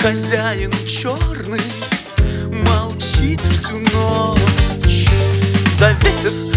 хозяин черный Молчит всю ночь. Да ветер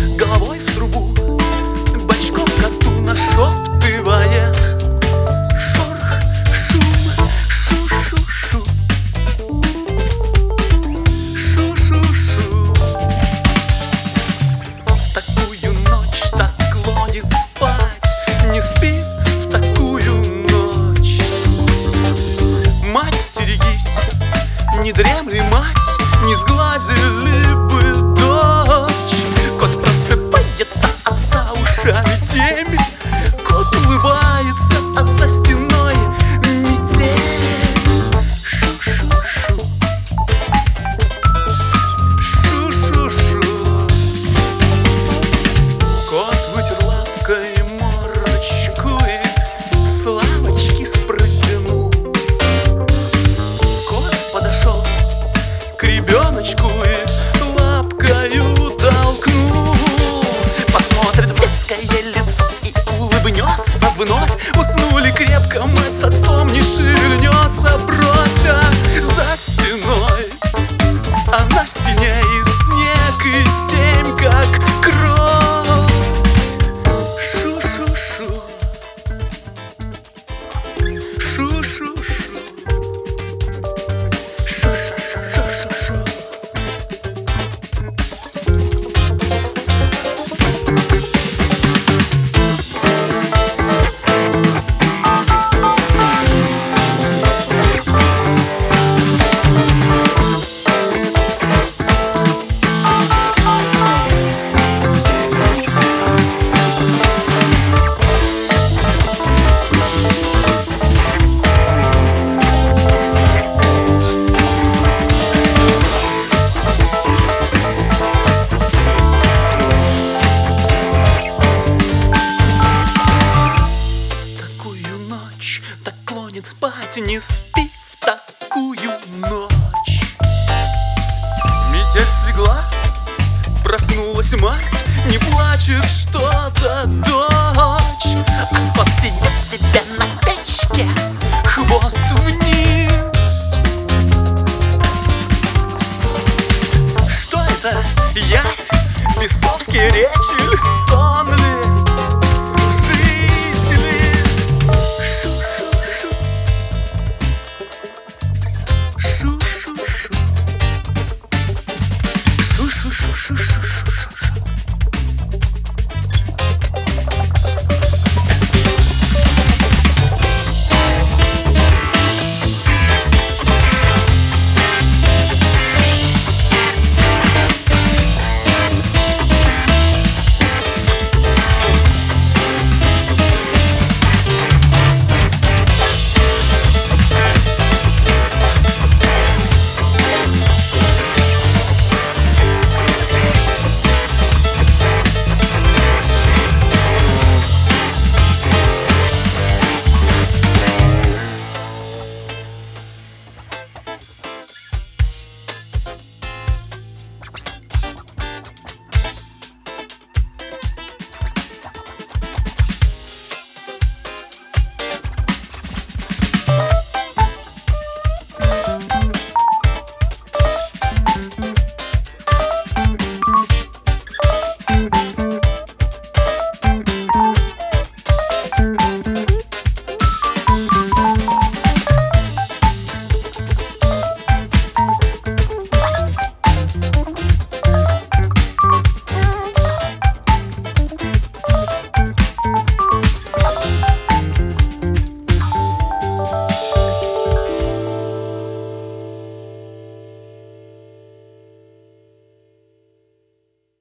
Кстати, не спи в такую ночь Метель слегла, проснулась мать Не плачет что-то дочь А вот сидит себе на печке Хвост вниз Что это? Ясь? Бесовские речи? Сон